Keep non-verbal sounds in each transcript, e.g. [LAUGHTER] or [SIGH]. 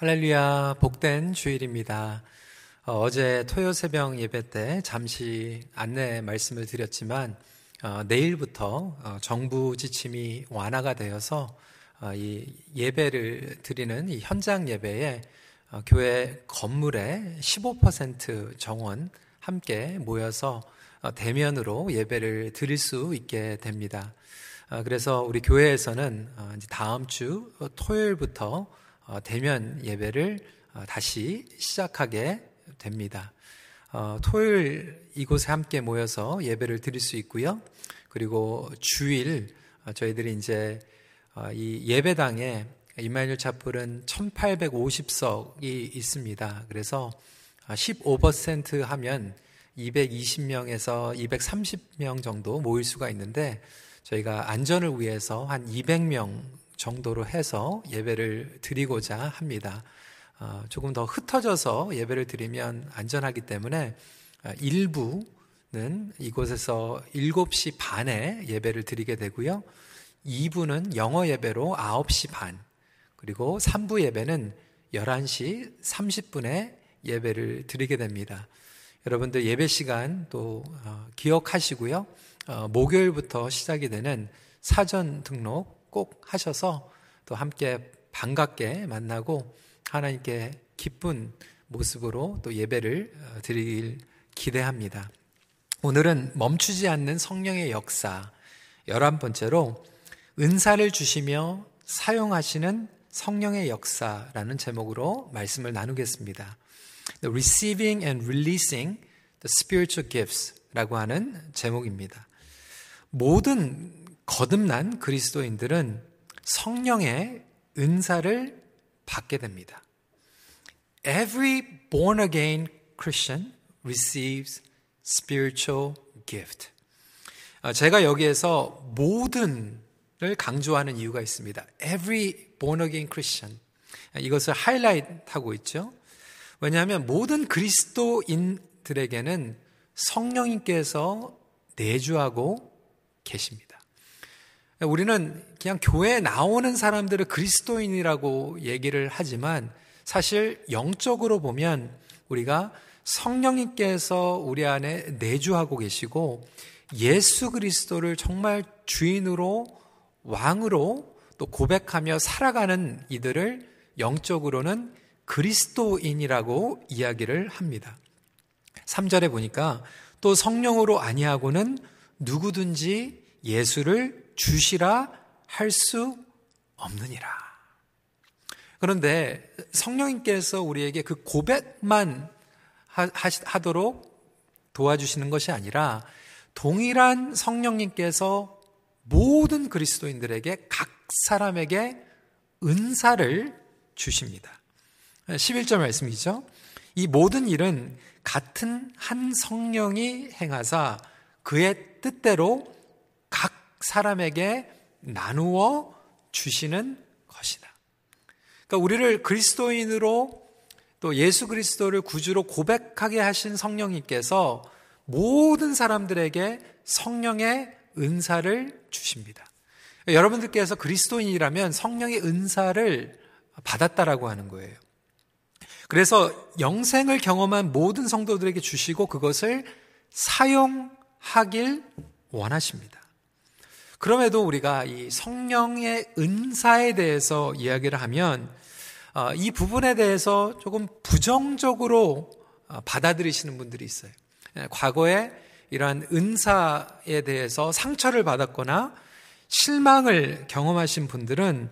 할렐루야, 복된 주일입니다. 어, 제 토요 새벽 예배 때 잠시 안내 말씀을 드렸지만, 어, 내일부터 어, 정부 지침이 완화가 되어서 어, 이 예배를 드리는 이 현장 예배에 어, 교회 건물의 15% 정원 함께 모여서 어, 대면으로 예배를 드릴 수 있게 됩니다. 그래서 우리 교회에서는 다음 주 토요일부터 어, 대면 예배를 어, 다시 시작하게 됩니다. 어, 토요일 이곳에 함께 모여서 예배를 드릴 수 있고요. 그리고 주일 저희들이 이제 이 예배당에 이마누엘 차플은 1850석이 있습니다. 그래서 15% 하면 220명에서 230명 정도 모일 수가 있는데 저희가 안전을 위해서 한 200명 정도로 해서 예배를 드리고자 합니다. 어, 조금 더 흩어져서 예배를 드리면 안전하기 때문에 어, 일부는 이곳에서 7시 반에 예배를 드리게 되고요. 2부는 영어 예배로 9시 반, 그리고 3부 예배는 11시 30분에 예배를 드리게 됩니다. 여러분들 예배 시간 또 어, 기억하시고요. 목요일부터 시작이 되는 사전 등록 꼭 하셔서 또 함께 반갑게 만나고 하나님께 기쁜 모습으로 또 예배를 어, 드리길 기대합니다. 오늘은 멈추지 않는 성령의 역사, 열한 번째로 은사를 주시며 사용하시는 성령의 역사라는 제목으로 말씀을 나누겠습니다. The Receiving and Releasing the Spiritual Gifts 라고 하는 제목입니다. 모든 거듭난 그리스도인들은 성령의 은사를 받게 됩니다. Every born again Christian receives spiritual gift. 아, 제가 여기에서 모든을 강조하는 이유가 있습니다. Every born again Christian. 이것을 하이라이트 하고 있죠. 왜냐하면 모든 그리스도인들에게는 성령님께서 내주하고 계십니다. 우리는 그냥 교회에 나오는 사람들을 그리스도인이라고 얘기를 하지만 사실 영적으로 보면 우리가 성령님께서 우리 안에 내주하고 계시고 예수 그리스도를 정말 주인으로 왕으로 또 고백하며 살아가는 이들을 영적으로는 그리스도인이라고 이야기를 합니다. 3절에 보니까 또 성령으로 아니하고는 누구든지 예수를 주시라 할 수 없느니라. 그런데 성령님께서 우리에게 그 고백만 하도록 도와주시는 것이 아니라 동일한 성령님께서 모든 그리스도인들에게 각 사람에게 은사를 주십니다. 11절 말씀이죠. 이 모든 일은 같은 한 성령이 행하사 그의 뜻대로 사람에게 나누어 주시는 것이다. 그러니까 우리를 그리스도인으로 또 예수 그리스도를 구주로 고백하게 하신 성령님께서 모든 사람들에게 성령의 은사를 주십니다. 여러분들께서 그리스도인이라면 성령의 은사를 받았다라고 하는 거예요. 그래서 영생을 경험한 모든 성도들에게 주시고 그것을 사용하길 원하십니다. 그럼에도 우리가 이 성령의 은사에 대해서 이야기를 하면 어, 이 부분에 대해서 조금 부정적으로 어, 받아들이시는 분들이 있어요. 예, 과거에 이러한 은사에 대해서 상처를 받았거나 실망을 경험하신 분들은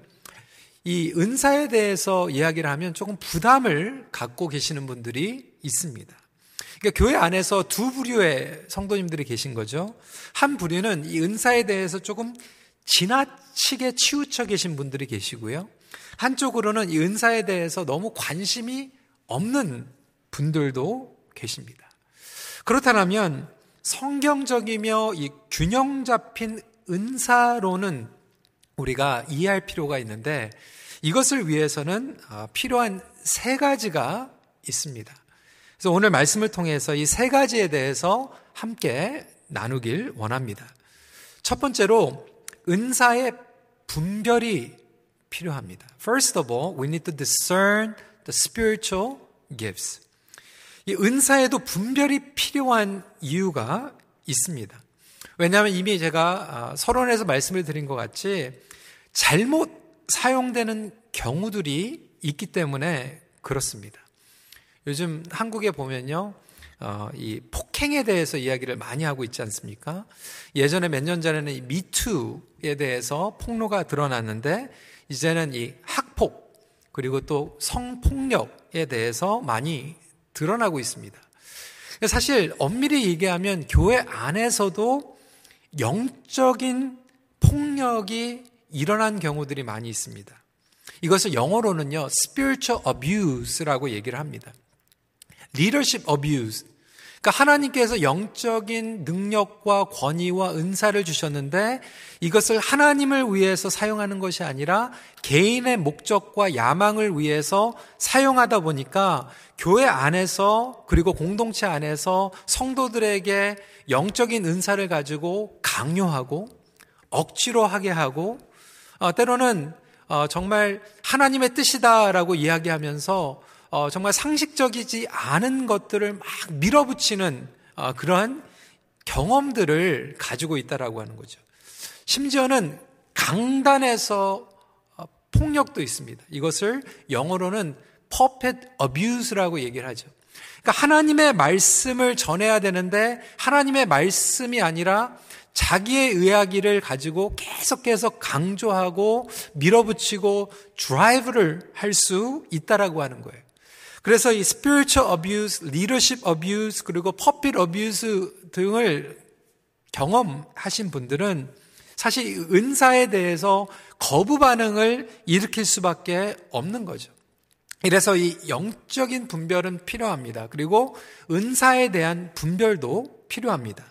이 은사에 대해서 이야기를 하면 조금 부담을 갖고 계시는 분들이 있습니다. 그러니까 교회 안에서 두 부류의 성도님들이 계신 거죠. 한 부류는 이 은사에 대해서 조금 지나치게 치우쳐 계신 분들이 계시고요. 한쪽으로는 이 은사에 대해서 너무 관심이 없는 분들도 계십니다. 그렇다면 성경적이며 이 균형 잡힌 은사로는 우리가 이해할 필요가 있는데 이것을 위해서는 아, 필요한 세 가지가 있습니다. 그래서 오늘 말씀을 통해서 이 세 가지에 대해서 함께 나누길 원합니다. 첫 번째로 은사의 분별이 필요합니다. First of all, we need to discern the spiritual gifts. 이 은사에도 분별이 필요한 이유가 있습니다. 왜냐하면 이미 제가 아, 서론에서 말씀을 드린 것 같이 잘못 사용되는 경우들이 있기 때문에 그렇습니다. 요즘 한국에 보면요, 어, 이 폭행에 대해서 이야기를 많이 하고 있지 않습니까? 예전에 몇 년 전에는 이 미투에 대해서 폭로가 드러났는데 이제는 이 학폭 그리고 또 성폭력에 대해서 많이 드러나고 있습니다. 사실 엄밀히 얘기하면 교회 안에서도 영적인 폭력이 일어난 경우들이 많이 있습니다. 이것을 영어로는요, spiritual abuse라고 얘기를 합니다. Leadership abuse. 그러니까 하나님께서 영적인 능력과 권위와 은사를 주셨는데 이것을 하나님을 위해서 사용하는 것이 아니라 개인의 목적과 야망을 위해서 사용하다 보니까 교회 안에서 그리고 공동체 안에서 성도들에게 영적인 은사를 가지고 강요하고 억지로 하게 하고 어, 때로는 어, 정말 하나님의 뜻이다라고 이야기하면서 어, 정말 상식적이지 않은 것들을 막 밀어붙이는 어, 그러한 경험들을 가지고 있다라고 하는 거죠. 심지어는 강단에서 어, 폭력도 있습니다. 이것을 영어로는 puppet abuse라고 얘기를 하죠. 그러니까 하나님의 말씀을 전해야 되는데 하나님의 말씀이 아니라 자기의 의하기를 가지고 계속 계속 강조하고 밀어붙이고 드라이브를 할 수 있다라고 하는 거예요. 그래서 이 spiritual abuse, leadership abuse, 그리고 puppet 등을 경험하신 분들은 사실 은사에 대해서 거부 반응을 일으킬 수밖에 없는 거죠. 이래서 이 영적인 분별은 필요합니다. 그리고 은사에 대한 분별도 필요합니다.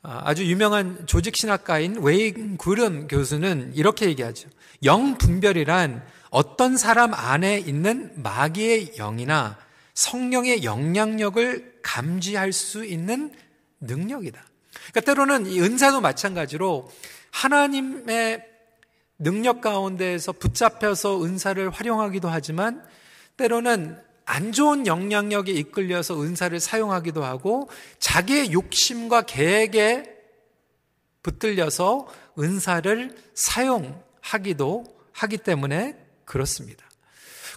아, 아주 유명한 조직신학가인 웨인 구름 교수는 이렇게 얘기하죠. 영 분별이란 어떤 사람 안에 있는 마귀의 영이나 성령의 영향력을 감지할 수 있는 능력이다. 그러니까 때로는 이 은사도 마찬가지로 하나님의 능력 가운데에서 붙잡혀서 은사를 활용하기도 하지만 때로는 안 좋은 영향력에 이끌려서 은사를 사용하기도 하고 자기의 욕심과 계획에 붙들려서 은사를 사용하기도 하기 때문에 그렇습니다.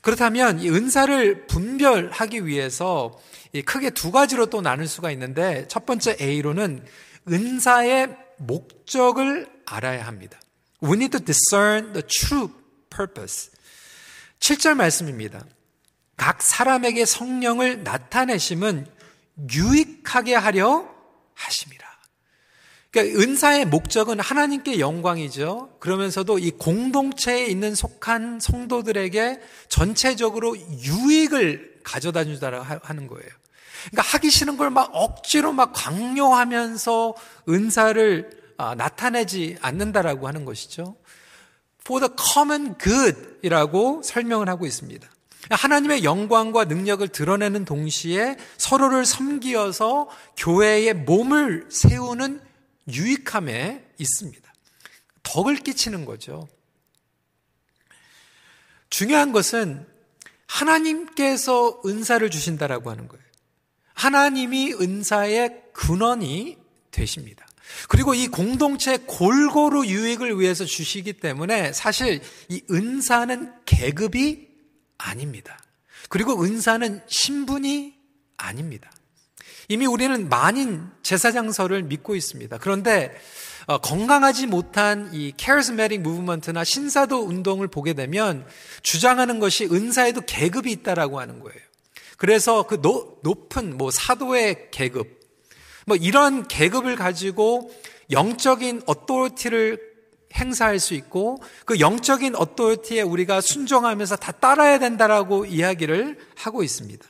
그렇다면 이 은사를 분별하기 위해서 크게 두 가지로 또 나눌 수가 있는데 첫 번째 A로는 은사의 목적을 알아야 합니다. We need to discern the true purpose. 7절 말씀입니다. 각 사람에게 성령을 나타내심은 유익하게 하려 하심이라. 그러니까 은사의 목적은 하나님께 영광이죠. 그러면서도 이 공동체에 있는 속한 성도들에게 전체적으로 유익을 가져다 주다라고 하는 거예요. 그러니까 하기 싫은 걸 막 억지로 막 강요하면서 은사를 아, 나타내지 않는다라고 하는 것이죠. For the common good이라고 설명을 하고 있습니다. 하나님의 영광과 능력을 드러내는 동시에 서로를 섬기어서 교회의 몸을 세우는 유익함에 있습니다. 덕을 끼치는 거죠. 중요한 것은 하나님께서 은사를 주신다라고 하는 거예요. 하나님이 은사의 근원이 되십니다. 그리고 이 공동체 골고루 유익을 위해서 주시기 때문에 사실 이 은사는 계급이 아닙니다. 그리고 은사는 신분이 아닙니다. 이미 우리는 만인 제사장설을 믿고 있습니다. 그런데 어, 건강하지 못한 이 charismatic movement나 신사도 운동을 보게 되면 주장하는 것이 은사에도 계급이 있다라고 하는 거예요. 그래서 그 노, 높은 뭐 사도의 계급, 뭐 이런 계급을 가지고 영적인 authority를 행사할 수 있고 그 영적인 authority에 우리가 순종하면서 다 따라야 된다라고 이야기를 하고 있습니다.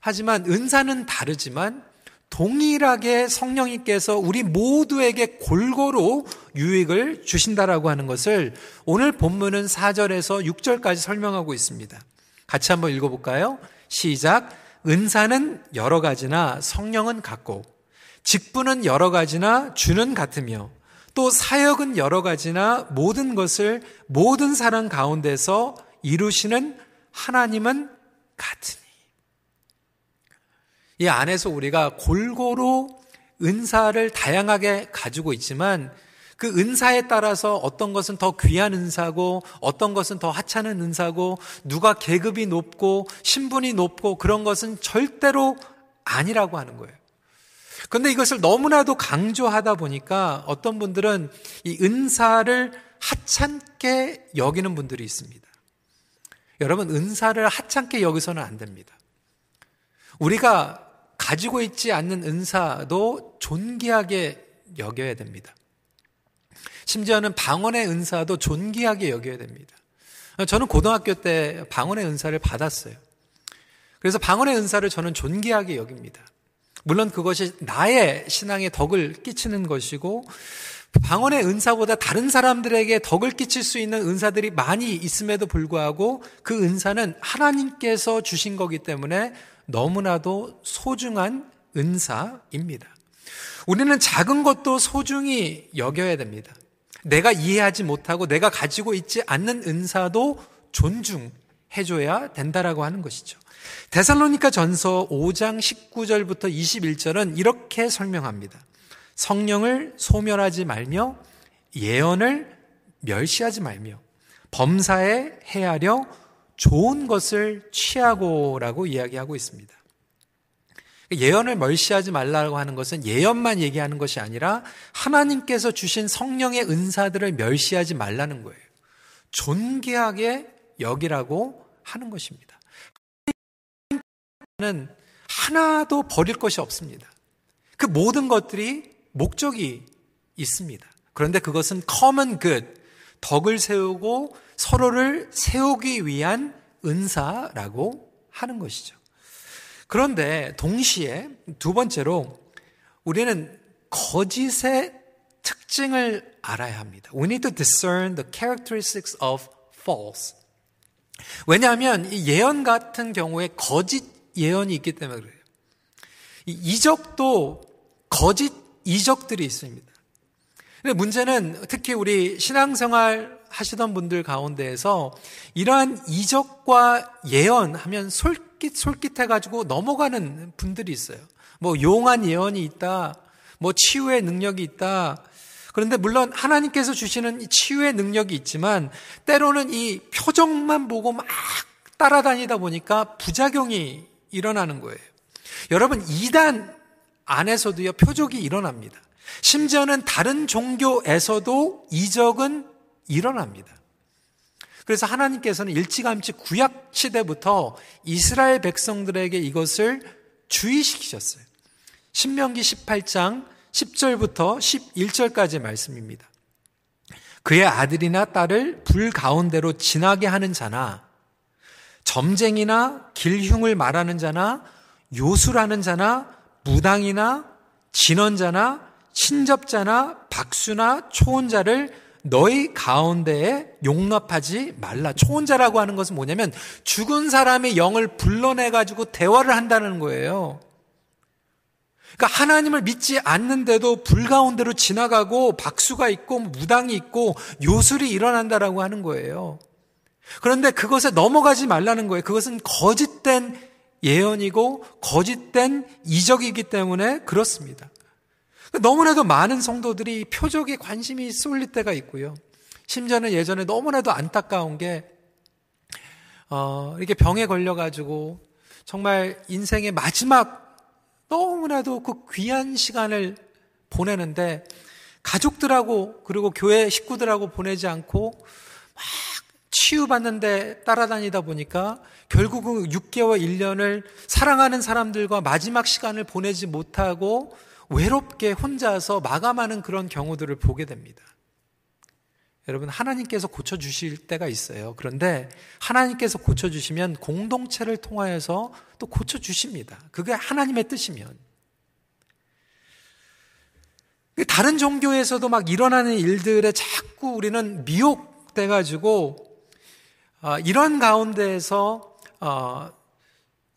하지만 은사는 다르지만 동일하게 성령님께서 우리 모두에게 골고루 유익을 주신다라고 하는 것을 오늘 본문은 4절에서 6절까지 설명하고 있습니다. 같이 한번 읽어볼까요? 시작. 은사는 여러 가지나 성령은 같고, 직분은 여러 가지나 주는 같으며, 또 사역은 여러 가지나 모든 것을 모든 사람 가운데서 이루시는 하나님은 같으니. 이 안에서 우리가 골고루 은사를 다양하게 가지고 있지만 그 은사에 따라서 어떤 것은 더 귀한 은사고 어떤 것은 더 하찮은 은사고 누가 계급이 높고 신분이 높고 그런 것은 절대로 아니라고 하는 거예요. 그런데 이것을 너무나도 강조하다 보니까 어떤 분들은 이 은사를 하찮게 여기는 분들이 있습니다. 여러분, 은사를 하찮게 여기서는 안 됩니다. 우리가 가지고 있지 않는 은사도 존귀하게 여겨야 됩니다. 심지어는 방언의 은사도 존귀하게 여겨야 됩니다. 저는 고등학교 때 방언의 은사를 받았어요. 그래서 방언의 은사를 저는 존귀하게 여깁니다. 물론 그것이 나의 신앙에 덕을 끼치는 것이고 방언의 은사보다 다른 사람들에게 덕을 끼칠 수 있는 은사들이 많이 있음에도 불구하고 그 은사는 하나님께서 주신 거기 때문에 너무나도 소중한 은사입니다. 우리는 작은 것도 소중히 여겨야 됩니다. 내가 이해하지 못하고 내가 가지고 있지 않는 은사도 존중해줘야 된다라고 하는 것이죠. 데살로니카 전서 5장 19절부터 21절은 이렇게 설명합니다. 성령을 소멸하지 말며 예언을 멸시하지 말며 범사에 헤아려 좋은 것을 취하고라고 이야기하고 있습니다. 예언을 멸시하지 말라고 하는 것은 예언만 얘기하는 것이 아니라 하나님께서 주신 성령의 은사들을 멸시하지 말라는 거예요. 존귀하게 여기라고 하는 것입니다. 는 하나도 버릴 것이 없습니다. 그 모든 것들이 목적이 있습니다. 그런데 그것은 common good, 덕을 세우고 서로를 세우기 위한 은사라고 하는 것이죠. 그런데 동시에 두 번째로 우리는 거짓의 특징을 알아야 합니다. We need to discern the characteristics of false. 왜냐하면 이 예언 같은 경우에 거짓 예언이 있기 때문에 그래요. 이적도 거짓 이적들이 있습니다. 근데 문제는 특히 우리 신앙생활 하시던 분들 가운데에서 이러한 이적과 예언하면 솔깃 솔깃해가지고 넘어가는 분들이 있어요. 뭐 용한 예언이 있다, 뭐 치유의 능력이 있다. 그런데 물론 하나님께서 주시는 치유의 능력이 있지만 때로는 이 표정만 보고 막 따라다니다 보니까 부작용이 일어나는 거예요. 여러분 이단 안에서도요 표적이 일어납니다. 심지어는 다른 종교에서도 이적은 일어납니다. 그래서 하나님께서는 일찌감치 구약 시대부터 이스라엘 백성들에게 이것을 주의시키셨어요. 신명기 18장 10절부터 11절까지 말씀입니다. 그의 아들이나 딸을 불 가운데로 지나게 하는 자나 점쟁이나 길흉을 말하는 자나 요술하는 자나 무당이나 진언자나 신접자나 박수나 초혼자를 너희 가운데에 용납하지 말라. 초혼자라고 하는 것은 뭐냐면 죽은 사람의 영을 불러내가지고 대화를 한다는 거예요. 그러니까 하나님을 믿지 않는데도 불 가운데로 지나가고 박수가 있고 무당이 있고 요술이 일어난다라고 하는 거예요. 그런데 그것에 넘어가지 말라는 거예요. 그것은 거짓된 예언이고 거짓된 이적이기 때문에 그렇습니다. 너무나도 많은 성도들이 표적에 관심이 쏠릴 때가 있고요. 심지어는 예전에 너무나도 안타까운 게, 어, 이렇게 병에 걸려가지고 정말 인생의 마지막 너무나도 그 귀한 시간을 보내는데 가족들하고 그리고 교회 식구들하고 보내지 않고 막 치유받는데 따라다니다 보니까 결국은 6개월, 1년을 사랑하는 사람들과 마지막 시간을 보내지 못하고 외롭게 혼자서 마감하는 그런 경우들을 보게 됩니다. 여러분, 하나님께서 고쳐주실 때가 있어요. 그런데 하나님께서 고쳐주시면 공동체를 통하여서 또 고쳐주십니다. 그게 하나님의 뜻이면. 다른 종교에서도 막 일어나는 일들에 자꾸 우리는 미혹돼가지고, 어, 이런 가운데에서, 어,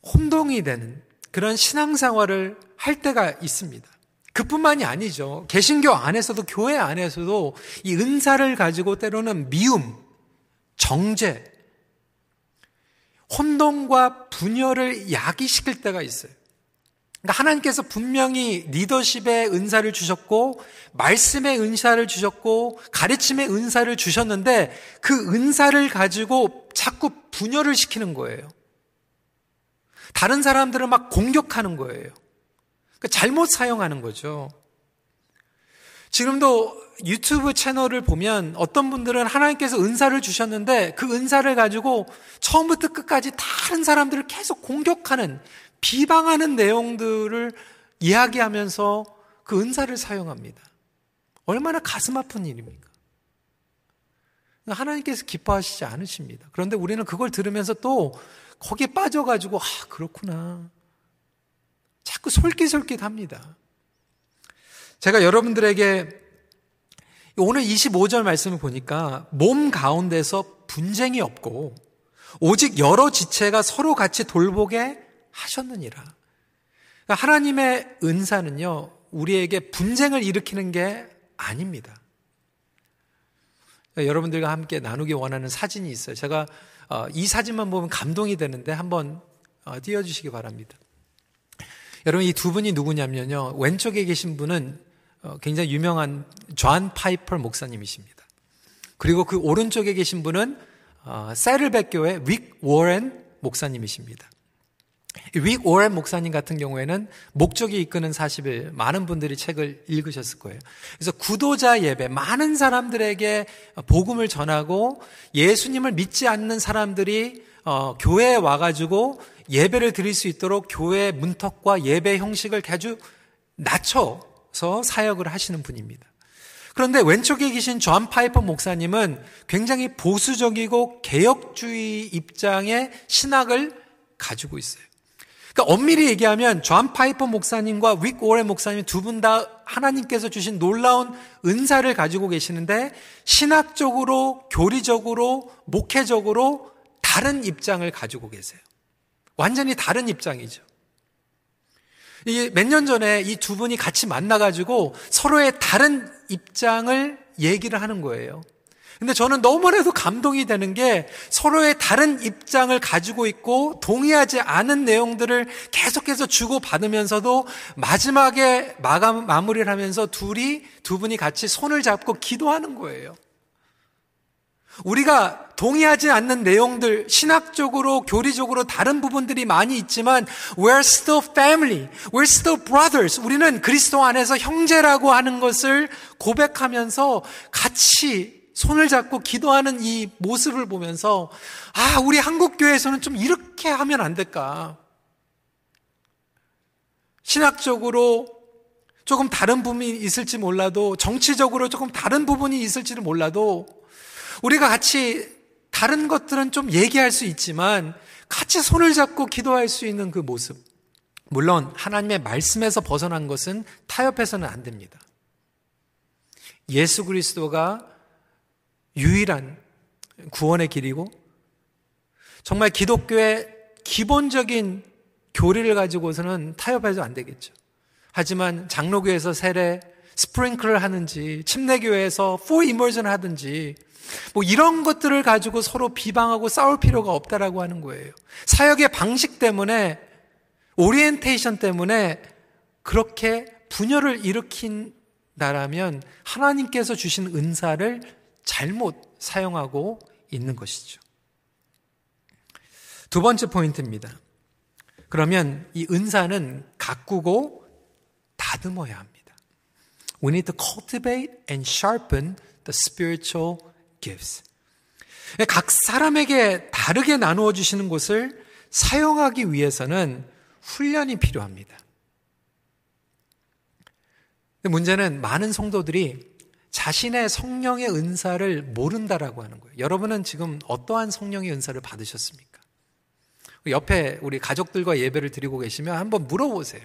혼동이 되는 그런 신앙생활을 할 때가 있습니다. 그뿐만이 아니죠. 개신교 안에서도 교회 안에서도 이 은사를 가지고 때로는 미움, 정죄, 혼돈과 분열을 야기시킬 때가 있어요. 그러니까 하나님께서 분명히 리더십의 은사를 주셨고, 말씀의 은사를 주셨고, 가르침의 은사를 주셨는데, 그 은사를 가지고 자꾸 분열을 시키는 거예요. 다른 사람들을 막 공격하는 거예요. 그러니까 잘못 사용하는 거죠. 지금도 유튜브 채널을 보면 어떤 분들은 하나님께서 은사를 주셨는데 그 은사를 가지고 처음부터 끝까지 다른 사람들을 계속 공격하는 비방하는 내용들을 이야기하면서 그 은사를 사용합니다. 얼마나 가슴 아픈 일입니까? 하나님께서 기뻐하시지 않으십니다. 그런데 우리는 그걸 들으면서 또 거기에 빠져가지고, 아, 그렇구나. 자꾸 솔깃솔깃 합니다. 제가 여러분들에게 오늘 25절 말씀을 보니까 몸 가운데서 분쟁이 없고 오직 여러 지체가 서로 같이 돌보게 하셨느니라. 그러니까 하나님의 은사는요, 우리에게 분쟁을 일으키는 게 아닙니다. 그러니까 여러분들과 함께 나누기 원하는 사진이 있어요. 제가 어, 이 사진만 보면 감동이 되는데 한번 어, 띄워주시기 바랍니다. 여러분 이 두 분이 누구냐면요. 왼쪽에 계신 분은 어, 굉장히 유명한 존 파이퍼 목사님이십니다. 그리고 그 오른쪽에 계신 분은 새들백 교회 릭 워렌 목사님이십니다. 릭 워렌 목사님 같은 경우에는 목적이 이끄는 40일 많은 분들이 책을 읽으셨을 거예요. 그래서 구도자 예배 많은 사람들에게 복음을 전하고 예수님을 믿지 않는 사람들이 어, 교회에 와가지고 예배를 드릴 수 있도록 교회 문턱과 예배 형식을 아주 낮춰서 사역을 하시는 분입니다. 그런데 왼쪽에 계신 존 파이퍼 목사님은 굉장히 보수적이고 개혁주의 입장의 신학을 가지고 있어요. 그러니까 엄밀히 얘기하면 존 파이퍼 목사님과 윅 오레 목사님 두 분 다 하나님께서 주신 놀라운 은사를 가지고 계시는데 신학적으로, 교리적으로, 목회적으로 다른 입장을 가지고 계세요. 완전히 다른 입장이죠. 몇년 전에 이 두 분이 같이 만나가지고 서로의 다른 입장을 얘기를 하는 거예요. 근데 저는 너무나도 감동이 되는 게 서로의 다른 입장을 가지고 있고 동의하지 않은 내용들을 계속해서 주고받으면서도 마지막에 마감, 마무리를 하면서 둘이, 두 분이 같이 손을 잡고 기도하는 거예요. 우리가 동의하지 않는 내용들, 신학적으로, 교리적으로 다른 부분들이 많이 있지만, we're still family, we're still brothers. 우리는 그리스도 안에서 형제라고 하는 것을 고백하면서 같이 손을 잡고 기도하는 이 모습을 보면서, 아, 우리 한국교회에서는 좀 이렇게 하면 안 될까? 신학적으로 조금 다른 부분이 있을지 몰라도, 정치적으로 조금 다른 부분이 있을지를 몰라도, 우리가 같이 다른 것들은 좀 얘기할 수 있지만 같이 손을 잡고 기도할 수 있는 그 모습. 물론 하나님의 말씀에서 벗어난 것은 타협해서는 안 됩니다. 예수 그리스도가 유일한 구원의 길이고 정말 기독교의 기본적인 교리를 가지고서는 타협해서 안 되겠죠. 하지만 장로교에서 세례, sprinkle을 하는지, 침례교회에서 full immersion을 하든지 뭐 이런 것들을 가지고 서로 비방하고 싸울 필요가 없다라고 하는 거예요. 사역의 방식 때문에 오리엔테이션 때문에 그렇게 분열을 일으킨다라면 하나님께서 주신 은사를 잘못 사용하고 있는 것이죠. 두 번째 포인트입니다. 그러면 이 은사는 가꾸고 다듬어야 합니다. We need to cultivate and sharpen the spiritual gives. 각 사람에게 다르게 나누어 주시는 것을 사용하기 위해서는 훈련이 필요합니다. 문제는 많은 성도들이 자신의 성령의 은사를 모른다라고 하는 거예요. 여러분은 지금 어떠한 성령의 은사를 받으셨습니까? 옆에 우리 가족들과 예배를 드리고 계시면 한번 물어보세요.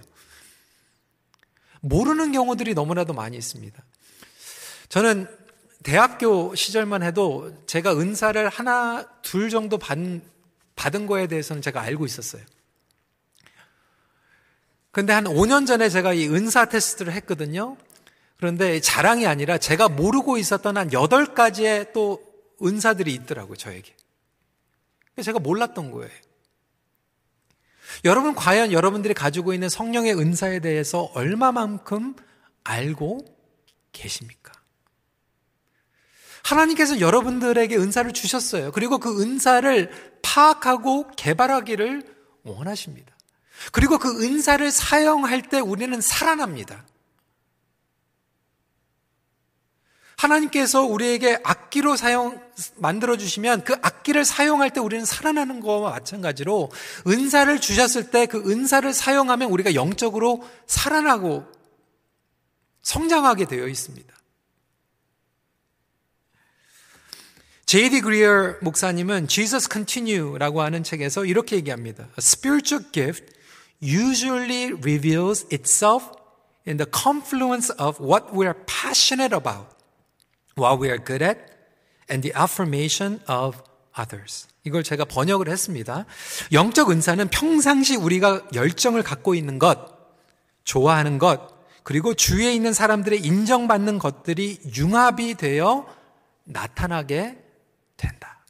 모르는 경우들이 너무나도 많이 있습니다. 저는 대학교 시절만 해도 제가 은사를 하나, 둘 정도 받, 받은 거에 대해서는 제가 알고 있었어요. 근데 한 5년 전에 제가 이 은사 테스트를 했거든요. 그런데 자랑이 아니라 제가 모르고 있었던 한 8가지의 또 은사들이 있더라고요, 저에게. 제가 몰랐던 거예요. 여러분 과연 여러분들이 가지고 있는 성령의 은사에 대해서 얼마만큼 알고 계십니까? 하나님께서 여러분들에게 은사를 주셨어요. 그리고 그 은사를 파악하고 개발하기를 원하십니다. 그리고 그 은사를 사용할 때 우리는 살아납니다. 하나님께서 우리에게 악기로 사용, 만들어주시면 그 악기를 사용할 때 우리는 살아나는 것과 마찬가지로 은사를 주셨을 때 그 은사를 사용하면 우리가 영적으로 살아나고 성장하게 되어 있습니다. 제이디 그리어 목사님은 Jesus Continue라고 하는 책에서 이렇게 얘기합니다. A spiritual gift usually reveals itself in the confluence of what we are passionate about. What we are good at, and the affirmation of others. 이걸 제가 번역을 했습니다. 영적 은사는 평상시 우리가 열정을 갖고 있는 것, 좋아하는 것, 그리고 주위에 있는 사람들의 인정받는 것들이 융합이 되어 나타나게 된다.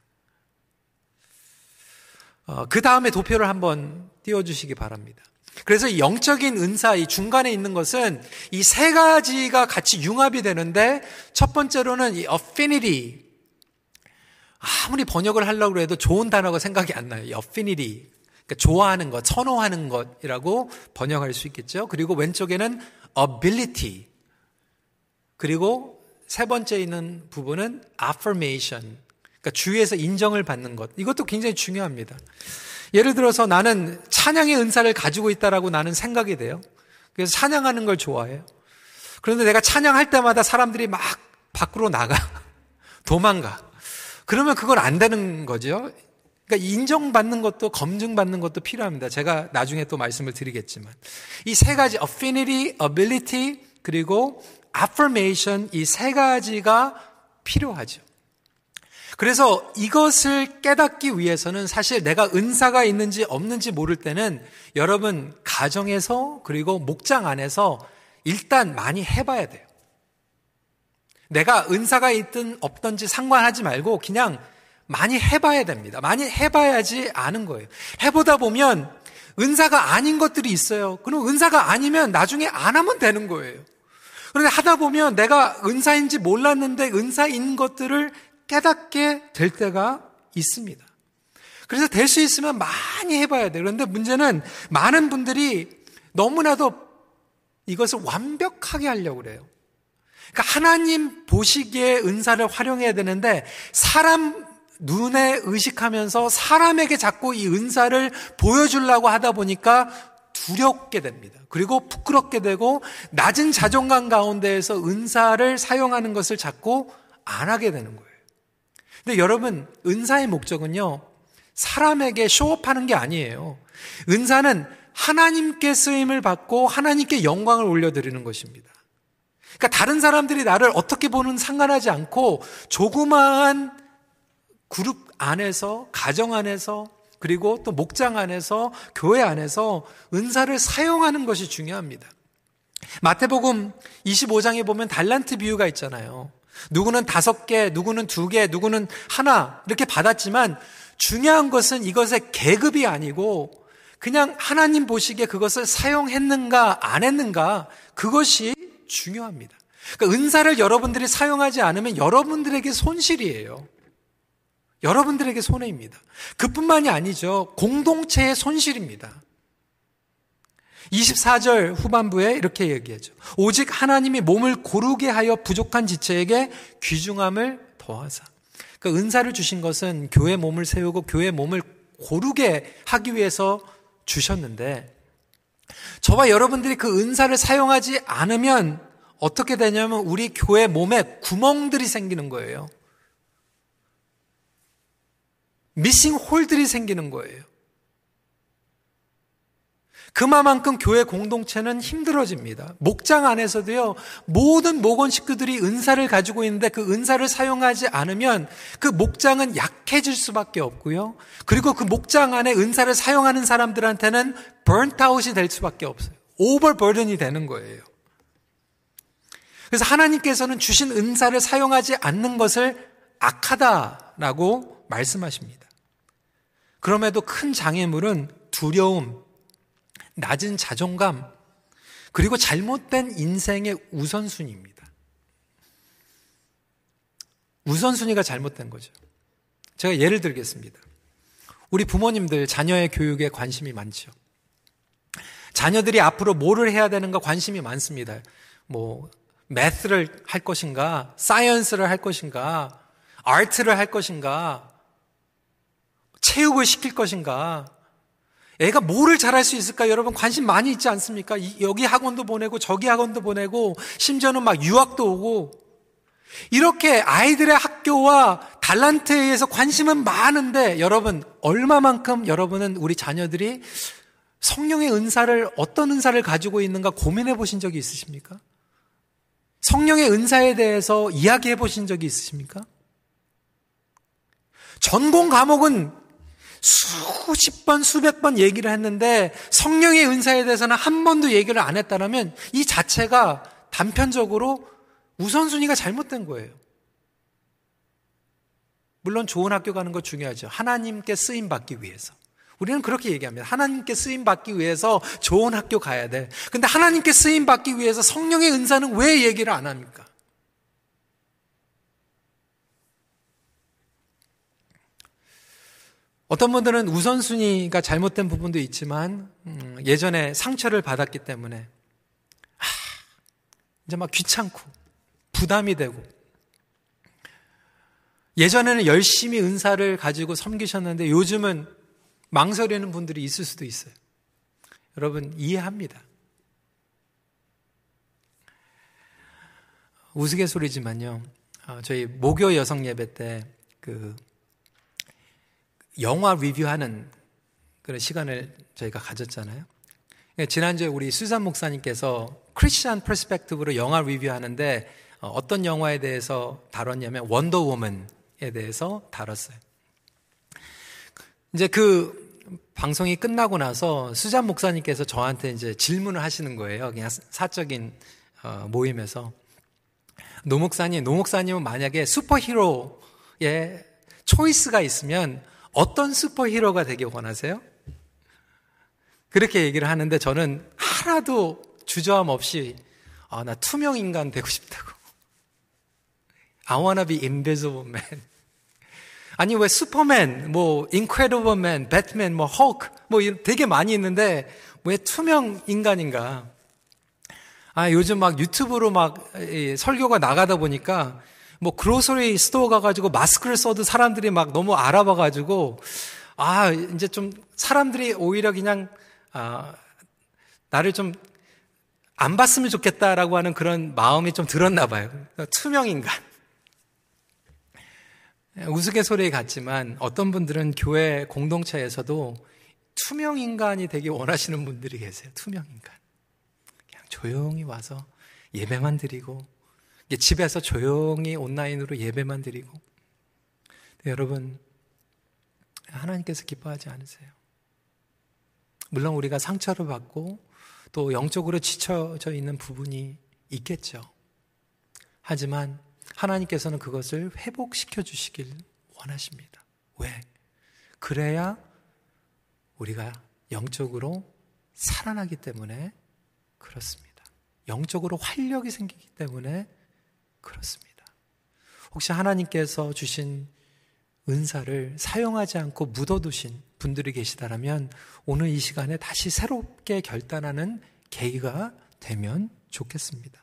어, 그 다음에 도표를 한번 띄워주시기 바랍니다. 그래서 영적인 은사, 이 중간에 있는 것은 이 세 가지가 같이 융합이 되는데 첫 번째로는 이 affinity. 아무리 번역을 하려고 해도 좋은 단어가 생각이 안 나요. 이 affinity. 그러니까 좋아하는 것, 선호하는 것이라고 번역할 수 있겠죠. 그리고 왼쪽에는 ability. 그리고 세 번째 있는 부분은 affirmation. 그러니까 주위에서 인정을 받는 것. 이것도 굉장히 중요합니다. 예를 들어서 나는 찬양의 은사를 가지고 있다라고 나는 생각이 돼요. 그래서 찬양하는 걸 좋아해요. 그런데 내가 찬양할 때마다 사람들이 막 밖으로 나가. [LAUGHS] 도망가. 그러면 그건 안 되는 거죠. 그러니까 인정받는 것도 검증받는 것도 필요합니다. 제가 나중에 또 말씀을 드리겠지만. 이 세 가지 affinity, ability, 그리고 affirmation 이 세 가지가 필요하죠. 그래서 이것을 깨닫기 위해서는 사실 내가 은사가 있는지 없는지 모를 때는 여러분 가정에서 그리고 목장 안에서 일단 많이 해봐야 돼요. 내가 은사가 있든 없든지 상관하지 말고 그냥 많이 해봐야 됩니다. 많이 해봐야지 아는 거예요. 해보다 보면 은사가 아닌 것들이 있어요. 그럼 은사가 아니면 나중에 안 하면 되는 거예요. 그런데 하다 보면 내가 은사인지 몰랐는데 은사인 것들을 깨닫게 될 때가 있습니다. 그래서 될 수 있으면 많이 해봐야 돼요. 그런데 문제는 많은 분들이 너무나도 이것을 완벽하게 하려고 그래요. 그러니까 하나님 보시기에 은사를 활용해야 되는데 사람 눈에 의식하면서 사람에게 자꾸 이 은사를 보여주려고 하다 보니까 두렵게 됩니다. 그리고 부끄럽게 되고 낮은 자존감 가운데에서 은사를 사용하는 것을 자꾸 안 하게 되는 거예요. 근데 여러분, 은사의 목적은요, 사람에게 쇼업하는 게 아니에요. 은사는 하나님께 쓰임을 받고 하나님께 영광을 올려드리는 것입니다. 그러니까 다른 사람들이 나를 어떻게 보는 상관하지 않고 조그마한 그룹 안에서, 가정 안에서, 그리고 또 목장 안에서, 교회 안에서 은사를 사용하는 것이 중요합니다. 마태복음 25장에 보면 달란트 비유가 있잖아요. 누구는 다섯 개, 누구는 두 개, 누구는 하나 이렇게 받았지만 중요한 것은 이것의 계급이 아니고 그냥 하나님 보시기에 그것을 사용했는가 안 했는가 그것이 중요합니다. 그러니까 은사를 여러분들이 사용하지 않으면 여러분들에게 손실이에요. 여러분들에게 손해입니다. 그뿐만이 아니죠. 공동체의 손실입니다. 24절 후반부에 이렇게 얘기하죠. 오직 하나님이 몸을 고르게 하여 부족한 지체에게 귀중함을 더하사. 그 은사를 주신 것은 교회 몸을 세우고 교회 몸을 고르게 하기 위해서 주셨는데 저와 여러분들이 그 은사를 사용하지 않으면 어떻게 되냐면 우리 교회 몸에 구멍들이 생기는 거예요. 미싱 홀들이 생기는 거예요. 그만큼 교회 공동체는 힘들어집니다. 목장 안에서도요, 모든 목원 식구들이 은사를 가지고 있는데 그 은사를 사용하지 않으면 그 목장은 약해질 수밖에 없고요. 그리고 그 목장 안에 은사를 사용하는 사람들한테는 번트아웃이 될 수밖에 없어요. 오버버든이 되는 거예요. 그래서 하나님께서는 주신 은사를 사용하지 않는 것을 악하다라고 말씀하십니다. 그럼에도 큰 장애물은 두려움, 낮은 자존감, 그리고 잘못된 인생의 우선순위입니다. 우선순위가 잘못된 거죠. 제가 예를 들겠습니다. 우리 부모님들 자녀의 교육에 관심이 많죠. 자녀들이 앞으로 뭐를 해야 되는가 관심이 많습니다. 뭐, 매스를 할 것인가, 사이언스를 할 것인가, 아트를 할 것인가, 체육을 시킬 것인가, 애가 뭐를 잘할 수 있을까? 여러분 관심 많이 있지 않습니까? 여기 학원도 보내고 저기 학원도 보내고 심지어는 막 유학도 오고 이렇게 아이들의 학교와 달란트에 의해서 관심은 많은데 여러분 얼마만큼 여러분은 우리 자녀들이 성령의 은사를 어떤 은사를 가지고 있는가 고민해 보신 적이 있으십니까? 성령의 은사에 대해서 이야기해 보신 적이 있으십니까? 전공 과목은 수십 번, 수백 번 얘기를 했는데 성령의 은사에 대해서는 한 번도 얘기를 안 했다면 이 자체가 단편적으로 우선순위가 잘못된 거예요. 물론 좋은 학교 가는 거 중요하죠. 하나님께 쓰임 받기 위해서. 우리는 그렇게 얘기합니다. 하나님께 쓰임 받기 위해서 좋은 학교 가야 돼. 근데 하나님께 쓰임 받기 위해서 성령의 은사는 왜 얘기를 안 합니까? 어떤 분들은 우선순위가 잘못된 부분도 있지만 음, 예전에 상처를 받았기 때문에 아, 이제 막 귀찮고 부담이 되고 예전에는 열심히 은사를 가지고 섬기셨는데 요즘은 망설이는 분들이 있을 수도 있어요. 여러분 이해합니다. 우스갯소리지만요. 어, 저희 목요 여성 예배 때그 영화 리뷰하는 그런 시간을 저희가 가졌잖아요. 예, 지난주에 우리 수잔 목사님께서 크리스천 perspective로 영화 리뷰하는데 어, 어떤 영화에 대해서 다뤘냐면 원더우먼에 대해서 다뤘어요. 이제 그 방송이 끝나고 나서 수잔 목사님께서 저한테 이제 질문을 하시는 거예요. 그냥 사적인 어, 모임에서 노 목사님, 노 목사님은 만약에 superhero의 초이스가 있으면 어떤 슈퍼히로가 되기 원하세요? 그렇게 얘기를 하는데 저는 하나도 주저함 없이 아, 나 투명 인간 되고 싶다고. I wanna be invisible man. 아니 왜 슈퍼맨, 뭐 인크레디블 맨, 배트맨, 뭐 헐크 뭐 되게 많이 있는데 왜 투명 인간인가? 아 요즘 막 유튜브로 막 설교가 나가다 보니까 뭐 grocery store 가가지고 마스크를 써도 사람들이 막 너무 알아봐가지고 아 이제 좀 사람들이 오히려 그냥 아 나를 좀 안 봤으면 좋겠다라고 하는 그런 마음이 좀 들었나 봐요. 투명 인간. 우스갯소리 같지만 어떤 분들은 교회 공동체에서도 투명 인간이 되기 원하시는 분들이 계세요. 투명 인간. 그냥 조용히 와서 예배만 드리고 집에서 조용히 온라인으로 예배만 드리고. 여러분, 하나님께서 기뻐하지 않으세요. 물론 우리가 상처를 받고 또 영적으로 지쳐져 있는 부분이 있겠죠. 하지만 하나님께서는 그것을 회복시켜 주시길 원하십니다. 왜? 그래야 우리가 영적으로 살아나기 때문에 그렇습니다. 영적으로 활력이 생기기 때문에 그렇습니다. 혹시 하나님께서 주신 은사를 사용하지 않고 묻어두신 분들이 계시다면 오늘 이 시간에 다시 새롭게 결단하는 계기가 되면 좋겠습니다.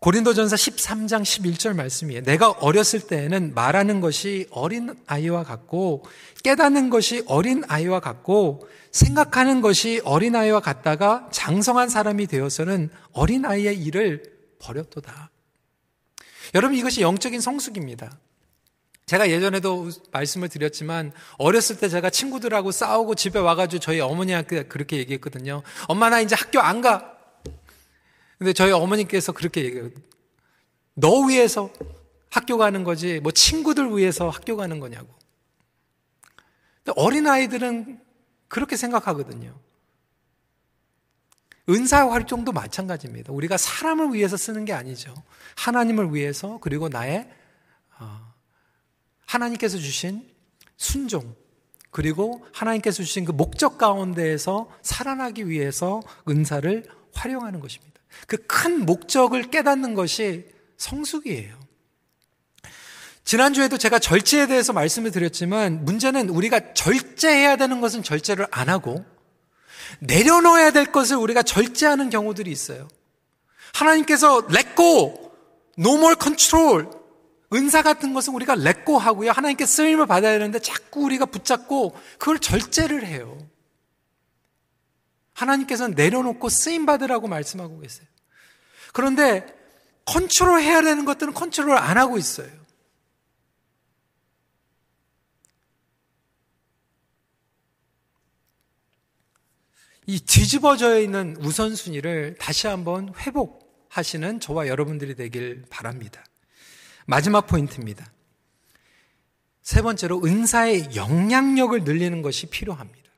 고린도전서 13장 11절 말씀이에요. 내가 어렸을 때에는 말하는 것이 어린 아이와 같고 깨닫는 것이 어린 아이와 같고 생각하는 것이 어린 아이와 같다가 장성한 사람이 되어서는 어린 아이의 일을 버렸도다. 여러분 이것이 영적인 성숙입니다. 제가 예전에도 말씀을 드렸지만 어렸을 때 제가 친구들하고 싸우고 집에 와가지고 저희 어머니한테 그렇게 얘기했거든요. 엄마 나 이제 학교 안 가. 근데 저희 어머니께서 그렇게 얘기해요. 너 위해서 학교 가는 거지 뭐 친구들 위해서 학교 가는 거냐고. 어린 아이들은 그렇게 생각하거든요. 은사 활동도 마찬가지입니다. 우리가 사람을 위해서 쓰는 게 아니죠. 하나님을 위해서 그리고 나의 어, 하나님께서 주신 순종 그리고 하나님께서 주신 그 목적 가운데에서 살아나기 위해서 은사를 활용하는 것입니다. 그 큰 목적을 깨닫는 것이 성숙이에요. 지난주에도 제가 절제에 대해서 말씀을 드렸지만 문제는 우리가 절제해야 되는 것은 절제를 안 하고 내려놓아야 될 것을 우리가 절제하는 경우들이 있어요. 하나님께서 no more control, 은사 같은 것은 우리가 go 하고요. 하나님께 쓰임을 받아야 되는데 자꾸 우리가 붙잡고 그걸 절제를 해요. 하나님께서는 내려놓고 쓰임 받으라고 말씀하고 계세요. 그런데 컨트롤 해야 되는 것들은 컨트롤 안 하고 있어요. 이 뒤집어져 있는 우선순위를 다시 한번 회복하시는 저와 여러분들이 되길 바랍니다. 마지막 포인트입니다. 세 번째로 은사의 영향력을 늘리는 것이 필요합니다.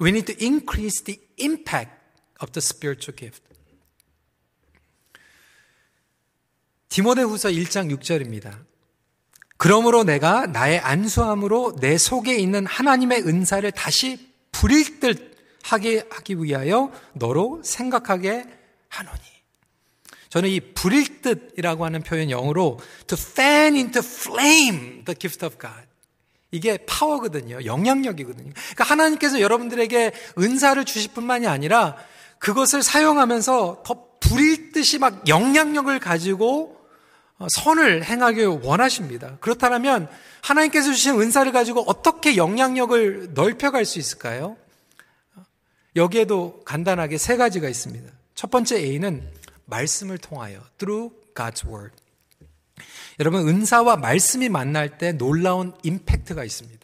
We need to increase the impact of the spiritual gift. 디모데후서 1장 6절입니다. 그러므로 내가 나의 안수함으로 내 속에 있는 하나님의 은사를 다시 부릴 듯 하게 하기 위하여 너로 생각하게 하노니. 저는 이 불일 듯이라고 하는 표현 영어로 to fan into flame the gift of God. 이게 파워거든요. 영향력이거든요. 그러니까 하나님께서 여러분들에게 은사를 주실 뿐만이 아니라 그것을 사용하면서 더 불일 듯이 막 영향력을 가지고 선을 행하길 원하십니다. 그렇다면 하나님께서 주신 은사를 가지고 어떻게 영향력을 넓혀갈 수 있을까요? 여기에도 간단하게 세 가지가 있습니다. 첫 번째 A는 말씀을 통하여 through God's word. 여러분 은사와 말씀이 만날 때 놀라운 임팩트가 있습니다.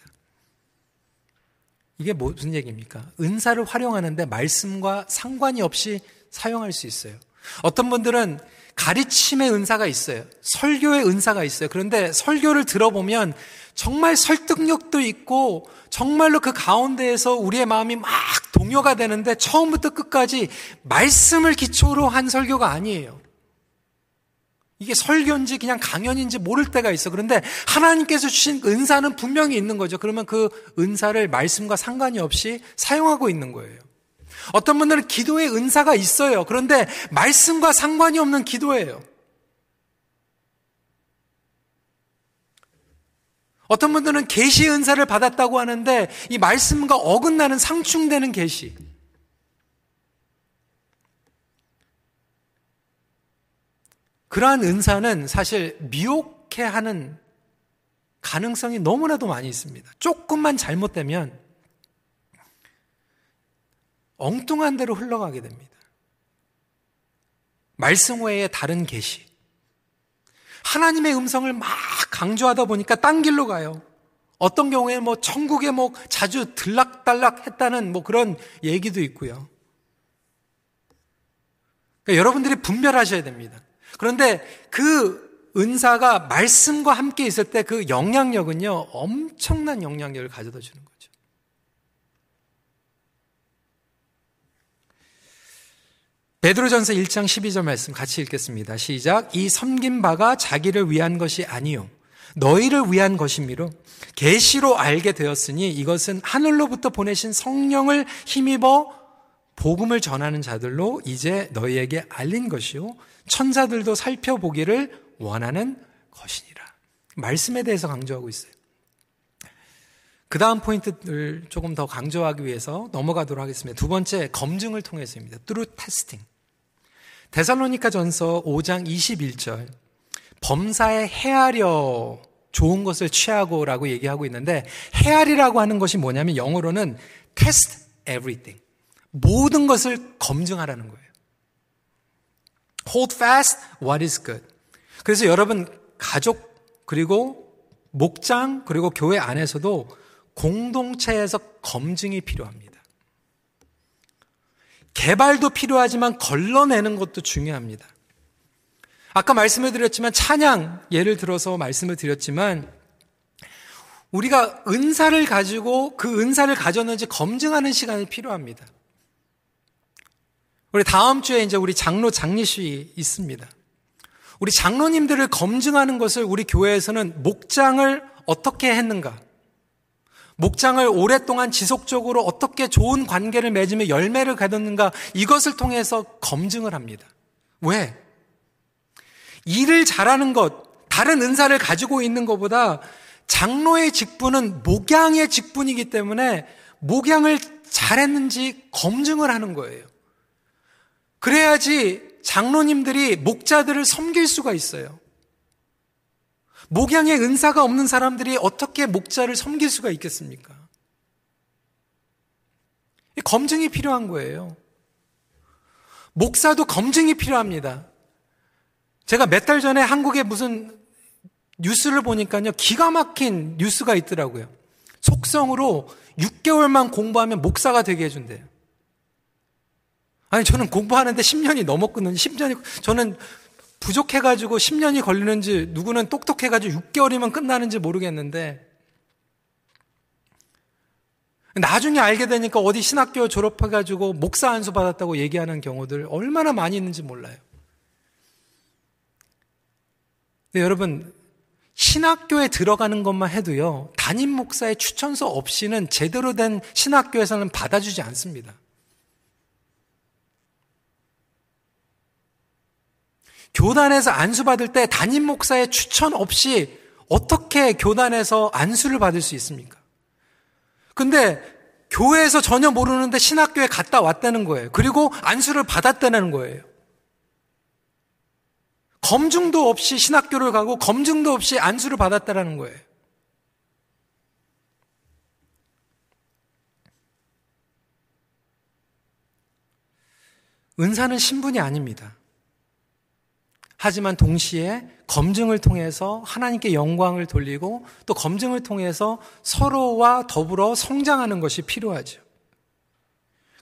이게 무슨 얘기입니까? 은사를 활용하는데 말씀과 상관이 없이 사용할 수 있어요. 어떤 분들은 가르침의 은사가 있어요. 설교의 은사가 있어요. 그런데 설교를 들어보면 정말 설득력도 있고 정말로 그 가운데에서 우리의 마음이 막 동요가 되는데 처음부터 끝까지 말씀을 기초로 한 설교가 아니에요. 이게 설교인지 그냥 강연인지 모를 때가 있어. 그런데 하나님께서 주신 은사는 분명히 있는 거죠. 그러면 그 은사를 말씀과 상관이 없이 사용하고 있는 거예요. 어떤 분들은 기도의 은사가 있어요. 그런데 말씀과 상관이 없는 기도예요. 어떤 분들은 계시 은사를 받았다고 하는데 이 말씀과 어긋나는 상충되는 계시. 그러한 은사는 사실 미혹해 하는 가능성이 너무나도 많이 있습니다. 조금만 잘못되면 엉뚱한 대로 흘러가게 됩니다. 말씀 외에 다른 계시. 하나님의 음성을 막 강조하다 보니까 딴 길로 가요. 어떤 경우에 뭐 천국에 뭐 자주 들락달락 했다는 뭐 그런 얘기도 있고요. 그러니까 여러분들이 분별하셔야 됩니다. 그런데 그 은사가 말씀과 함께 있을 때 그 영향력은요, 엄청난 영향력을 가져다 주는 거예요. 베드로전서 1장 12절 말씀 같이 읽겠습니다. 시작. 이 섬긴 바가 자기를 위한 것이 아니요 너희를 위한 것이미로 계시로 알게 되었으니 이것은 하늘로부터 보내신 성령을 힘입어 복음을 전하는 자들로 이제 너희에게 알린 것이요 천사들도 살펴보기를 원하는 것이니라. 말씀에 대해서 강조하고 있어요. 그 다음 포인트를 조금 더 강조하기 위해서 넘어가도록 하겠습니다. 두 번째, 검증을 통해서입니다. through testing. 데살로니카 전서 5장 21절. 범사에 헤아려 좋은 것을 취하고 라고 얘기하고 있는데 헤아리라고 하는 것이 뭐냐면 영어로는 test everything. 모든 것을 검증하라는 거예요. hold fast what is good. 그래서 여러분 가족 그리고 목장 그리고 교회 안에서도 공동체에서 검증이 필요합니다. 개발도 필요하지만 걸러내는 것도 중요합니다. 아까 말씀을 드렸지만 찬양 예를 들어서 말씀을 드렸지만 우리가 은사를 가지고 그 은사를 가졌는지 검증하는 시간이 필요합니다. 우리 다음 주에 이제 우리 장로 장례식 있습니다. 우리 장로님들을 검증하는 것을 우리 교회에서는 목장을 어떻게 했는가? 목장을 오랫동안 지속적으로 어떻게 좋은 관계를 맺으며 열매를 가졌는가 이것을 통해서 검증을 합니다. 왜? 일을 잘하는 것, 다른 은사를 가지고 있는 것보다 장로의 직분은 목양의 직분이기 때문에 목양을 잘했는지 검증을 하는 거예요. 그래야지 장로님들이 목자들을 섬길 수가 있어요. 목양의 은사가 없는 사람들이 어떻게 목자를 섬길 수가 있겠습니까? 검증이 필요한 거예요. 목사도 검증이 필요합니다. 제가 몇 달 전에 한국에 무슨 뉴스를 보니까요, 기가 막힌 뉴스가 있더라고요. 속성으로 6개월만 공부하면 목사가 되게 해준대요. 아니, 저는 공부하는데 10년이 넘었거든요. 10년이, 저는 부족해가지고 10년이 걸리는지, 누구는 똑똑해가지고 6개월이면 끝나는지 모르겠는데, 나중에 알게 되니까 어디 신학교 졸업해가지고 목사 안수 받았다고 얘기하는 경우들 얼마나 많이 있는지 몰라요. 근데 여러분, 신학교에 들어가는 것만 해도요, 담임 목사의 추천서 없이는 제대로 된 신학교에서는 받아주지 않습니다. 교단에서 안수 받을 때 담임 목사의 추천 없이 어떻게 교단에서 안수를 받을 수 있습니까? 근데 교회에서 전혀 모르는데 신학교에 갔다 왔다는 거예요. 그리고 안수를 받았다는 거예요. 검증도 없이 신학교를 가고 검증도 없이 안수를 받았다라는 거예요. 은사는 신분이 아닙니다. 하지만 동시에 검증을 통해서 하나님께 영광을 돌리고 또 검증을 통해서 서로와 더불어 성장하는 것이 필요하죠.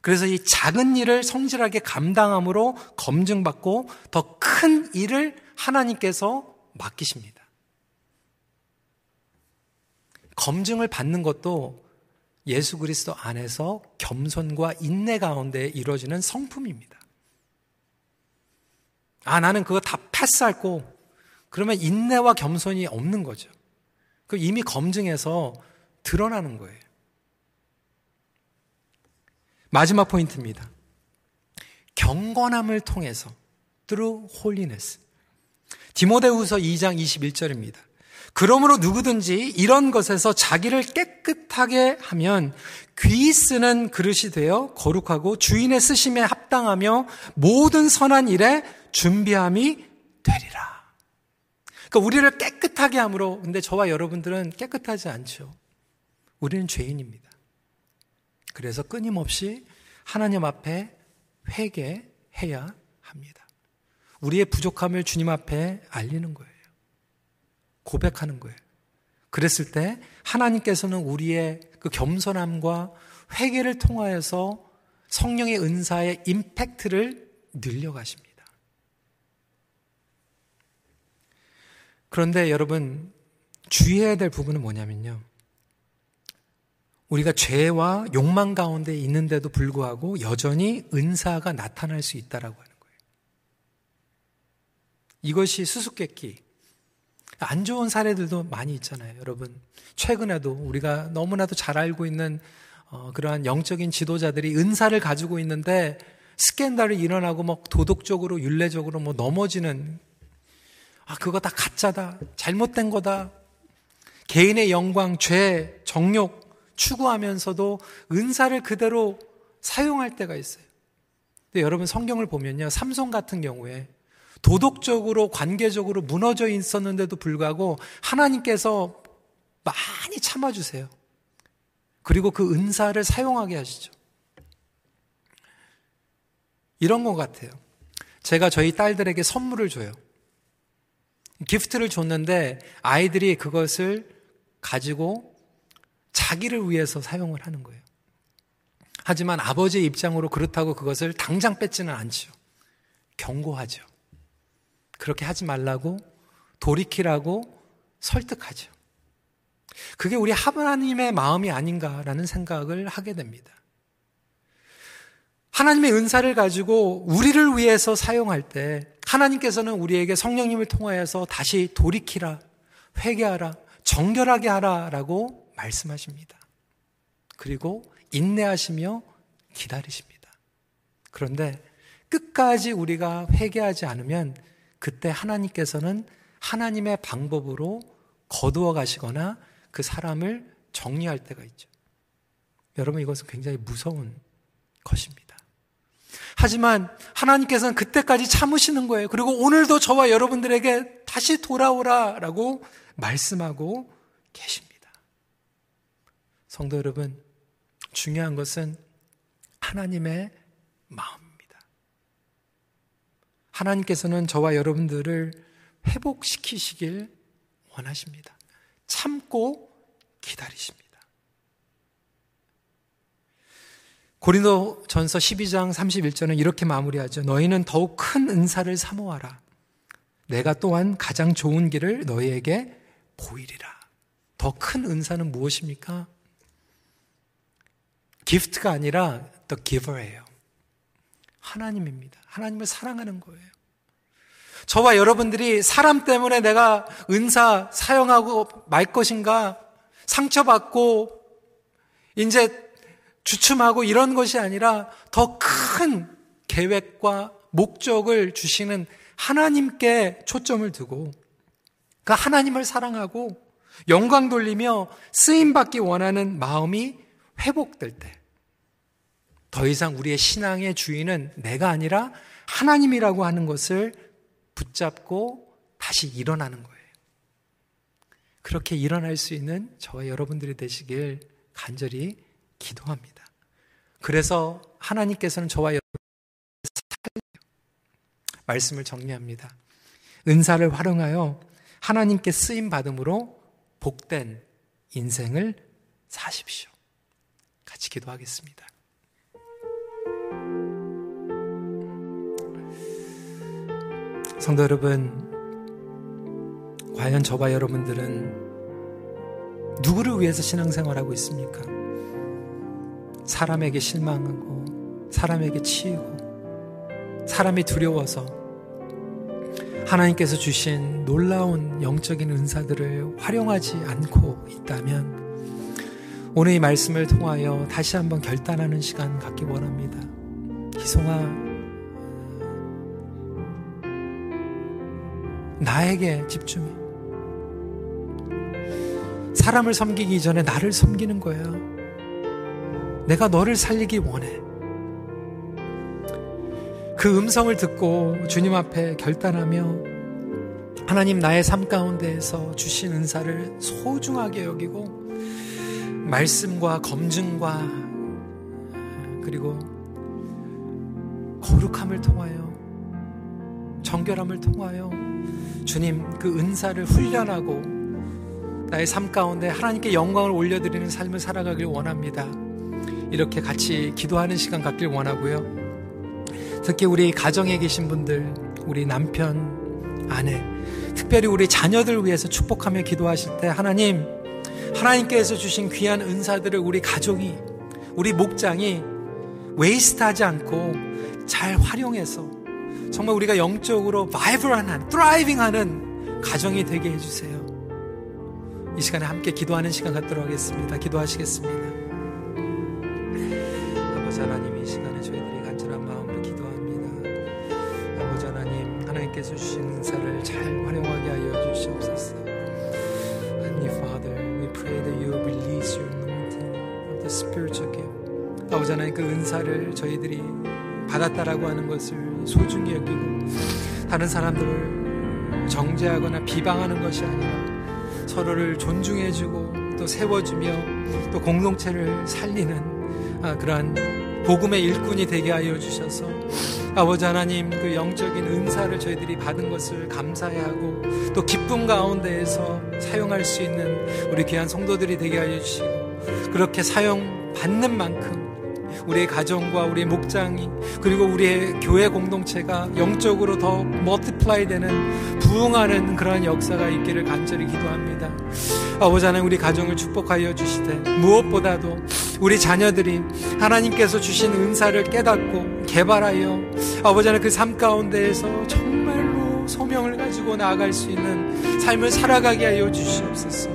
그래서 이 작은 일을 성실하게 감당함으로 검증받고 더 큰 일을 하나님께서 맡기십니다. 검증을 받는 것도 예수 그리스도 안에서 겸손과 인내 가운데 이루어지는 성품입니다. 아, 나는 그거 다 패스할 고 그러면 인내와 겸손이 없는 거죠. 그 이미 검증해서 드러나는 거예요. 마지막 포인트입니다. 경건함을 통해서 through holiness. 디모데후서 2장 21절입니다. 그러므로 누구든지 이런 것에서 자기를 깨끗하게 하면 귀 쓰는 그릇이 되어 거룩하고 주인의 쓰심에 합당하며 모든 선한 일에 준비함이 되리라. 그러니까 우리를 깨끗하게 함으로 근데 저와 여러분들은 깨끗하지 않죠. 우리는 죄인입니다. 그래서 끊임없이 하나님 앞에 회개해야 합니다. 우리의 부족함을 주님 앞에 알리는 거예요. 고백하는 거예요. 그랬을 때 하나님께서는 우리의 그 겸손함과 회개를 통하여서 성령의 은사의 임팩트를 늘려가십니다. 그런데 여러분 주의해야 될 부분은 뭐냐면요. 우리가 죄와 욕망 가운데 있는데도 불구하고 여전히 은사가 나타날 수 있다라고 하는 거예요. 이것이 수수께끼. 안 좋은 사례들도 많이 있잖아요, 여러분. 최근에도 우리가 너무나도 잘 알고 있는 어, 그러한 영적인 지도자들이 은사를 가지고 있는데 스캔들이 일어나고 막 도덕적으로 윤례적으로 뭐 넘어지는 아 그거 다 가짜다 잘못된 거다 개인의 영광 죄 정욕 추구하면서도 은사를 그대로 사용할 때가 있어요. 근데 여러분 성경을 보면요. 삼손 같은 경우에 도덕적으로 관계적으로 무너져 있었는데도 불구하고 하나님께서 많이 참아주세요. 그리고 그 은사를 사용하게 하시죠. 이런 것 같아요. 제가 저희 딸들에게 선물을 줘요. 기프트를 줬는데 아이들이 그것을 가지고 자기를 위해서 사용을 하는 거예요. 하지만 아버지의 입장으로 그렇다고 그것을 당장 뺏지는 않죠. 경고하죠. 그렇게 하지 말라고 돌이키라고 설득하죠. 그게 우리 하나님의 마음이 아닌가라는 생각을 하게 됩니다. 하나님의 은사를 가지고 우리를 위해서 사용할 때 하나님께서는 우리에게 성령님을 통하여서 다시 돌이키라, 회개하라, 정결하게 하라라고 말씀하십니다. 그리고 인내하시며 기다리십니다. 그런데 끝까지 우리가 회개하지 않으면 그때 하나님께서는 하나님의 방법으로 거두어 가시거나 그 사람을 정리할 때가 있죠. 여러분 이것은 굉장히 무서운 것입니다. 하지만 하나님께서는 그때까지 참으시는 거예요. 그리고 오늘도 저와 여러분들에게 다시 돌아오라라고 말씀하고 계십니다. 성도 여러분, 중요한 것은 하나님의 마음입니다. 하나님께서는 저와 여러분들을 회복시키시길 원하십니다. 참고 기다리십니다. 고린도 전서 12장 31절은 이렇게 마무리하죠. 너희는 더욱 큰 은사를 사모하라. 내가 또한 가장 좋은 길을 너희에게 보이리라. 더 큰 은사는 무엇입니까? 기프트가 아니라 the giver예요. 하나님입니다. 하나님을 사랑하는 거예요. 저와 여러분들이 사람 때문에 내가 은사 사용하고 말 것인가 상처받고 이제 주춤하고 이런 것이 아니라 더 큰 계획과 목적을 주시는 하나님께 초점을 두고 그 하나님을 사랑하고 영광 돌리며 쓰임 받기 원하는 마음이 회복될 때 더 이상 우리의 신앙의 주인은 내가 아니라 하나님이라고 하는 것을 붙잡고 다시 일어나는 거예요. 그렇게 일어날 수 있는 저와 여러분들이 되시길 간절히 기도합니다. 그래서 하나님께서는 저와 여러분 말씀을 정리합니다. 은사를 활용하여 하나님께 쓰임 받음으로 복된 인생을 사십시오. 같이 기도하겠습니다. 성도 여러분, 과연 저와 여러분들은 누구를 위해서 신앙생활하고 있습니까? 사람에게 실망하고 사람에게 치이고 사람이 두려워서 하나님께서 주신 놀라운 영적인 은사들을 활용하지 않고 있다면 오늘 이 말씀을 통하여 다시 한번 결단하는 시간 갖기 원합니다. 희송아, 나에게 집중해. 사람을 섬기기 전에 나를 섬기는 거예요. 내가 너를 살리기 원해. 그 음성을 듣고 주님 앞에 결단하며 하나님 나의 삶 가운데에서 주신 은사를 소중하게 여기고 말씀과 검증과 그리고 거룩함을 통하여 정결함을 통하여 주님 그 은사를 훈련하고 나의 삶 가운데 하나님께 영광을 올려드리는 삶을 살아가길 원합니다. 이렇게 같이 기도하는 시간 갖길 원하고요. 특히 우리 가정에 계신 분들, 우리 남편, 아내, 특별히 우리 자녀들 위해서 축복하며 기도하실 때 하나님, 하나님께서 주신 귀한 은사들을 우리 가족이, 우리 목장이 웨이스트하지 않고 잘 활용해서 정말 우리가 영적으로 바이브런한, 드라이빙하는 가정이 되게 해주세요. 이 시간에 함께 기도하는 시간 갖도록 하겠습니다. 기도하시겠습니다. 하나님 이 시간에 저희들이 간절한 마음으로 기도합니다. 아버지 하나님 하나님께서 주신 은사를 잘 활용하게 하여 주시옵소서. Heavenly Father, we pray that you release your anointing the spiritual gift. 아버지 하나님 그 은사를 저희들이 받았다라고 하는 것을 소중히 여기고 다른 사람들을 정죄하거나 비방하는 것이 아니라 서로를 존중해주고 또 세워주며 또 공동체를 살리는 아, 그러한 복음의 일꾼이 되게 하여 주셔서 아버지 하나님 그 영적인 은사를 저희들이 받은 것을 감사해 하고 또 기쁨 가운데에서 사용할 수 있는 우리 귀한 성도들이 되게 하여 주시고 그렇게 사용 받는 만큼 우리의 가정과 우리의 목장이 그리고 우리의 교회 공동체가 영적으로 더 multiply 되는 부흥하는 그러한 역사가 있기를 간절히 기도합니다. 아버지 하나님 우리 가정을 축복하여 주시되 무엇보다도 우리 자녀들이 하나님께서 주신 은사를 깨닫고 개발하여 아버지 하나님 그 삶 가운데에서 정말로 소명을 가지고 나아갈 수 있는 삶을 살아가게 하여 주시옵소서.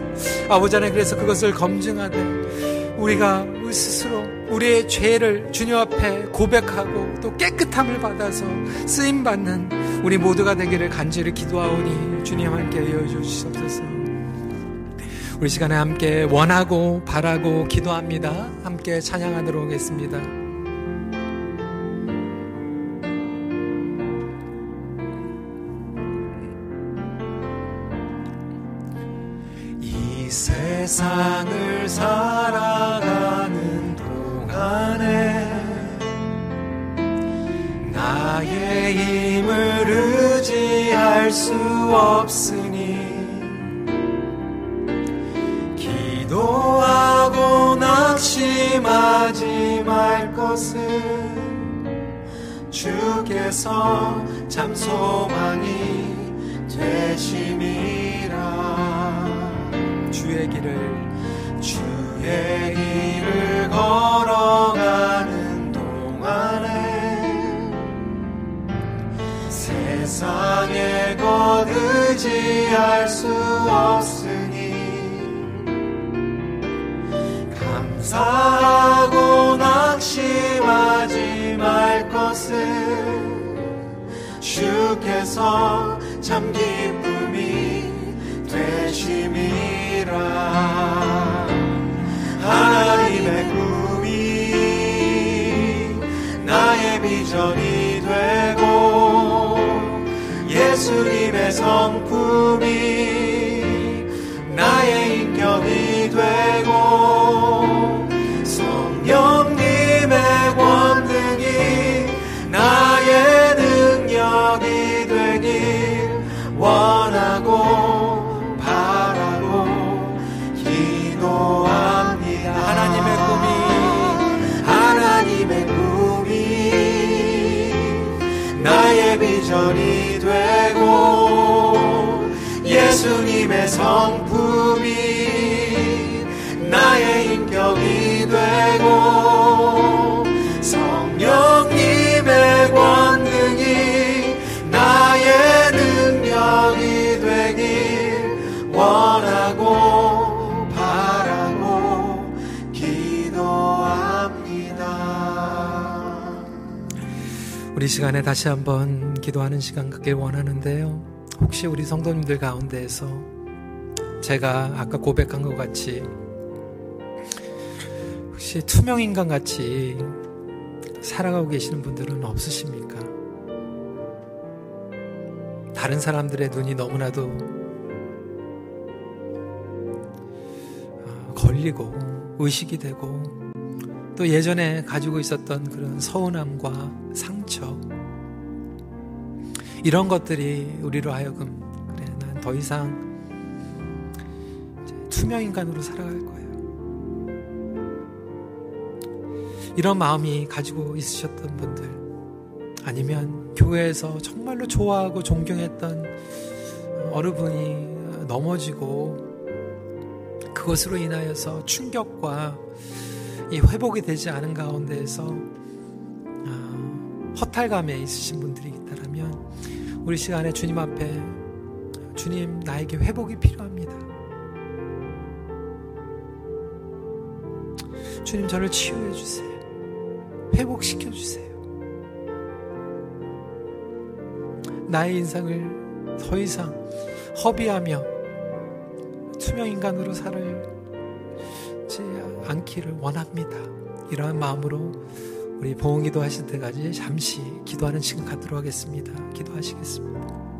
아버지 하나님 그래서 그것을 검증하되 우리가 우리 스스로 우리의 죄를 주님 앞에 고백하고 또 깨끗함을 받아서 쓰임 받는 우리 모두가 되기를 간절히 기도하오니 주님 함께 이어 주시옵소서. 우리 시간에 함께 원하고 바라고 기도합니다. 함께 찬양하도록 하겠습니다. 이 세상을 살아가는 동안에 나의 힘을 의지할 수 없으 말 것을 주께서 참 소망이 되심이라. 주의 길을 주의 길을 걸어가는 동안에 세상의 것 의지할 수 없으 사하고 낙심하지 말 것을 주께서 참 기쁨이 되심이라. 하나님의 꿈이 나의 비전이 되고 예수님의 성품이 예수님의 성품이 나의 인격이 되고 성령님의 권능이 나의 능력이 되길 원하고 바라고 기도합니다. 우리 시간에 다시 한번 기도하는 시간 갖길 원하는데요. 혹시 우리 성도님들 가운데에서 제가 아까 고백한 것 같이 혹시 투명인간 같이 살아가고 계시는 분들은 없으십니까? 다른 사람들의 눈이 너무나도 어, 걸리고 의식이 되고 또 예전에 가지고 있었던 그런 서운함과 상처 이런 것들이 우리로 하여금 그래 난 더 이상 투명 인간으로 살아갈 거예요. 이런 마음이 가지고 있으셨던 분들 아니면 교회에서 정말로 좋아하고 존경했던 어르분이 넘어지고 그것으로 인하여서 충격과 이 회복이 되지 않은 가운데에서 허탈감에 있으신 분들이 우리 시간에 주님 앞에 주님 나에게 회복이 필요합니다. 주님 저를 치유해 주세요. 회복시켜 주세요. 나의 인상을 더 이상 허비하며 투명 인간으로 살지 않기를 원합니다. 이러한 마음으로 우리 보응기도 하실 때까지 잠시 기도하는 시간 갖도록 하겠습니다. 기도하시겠습니다.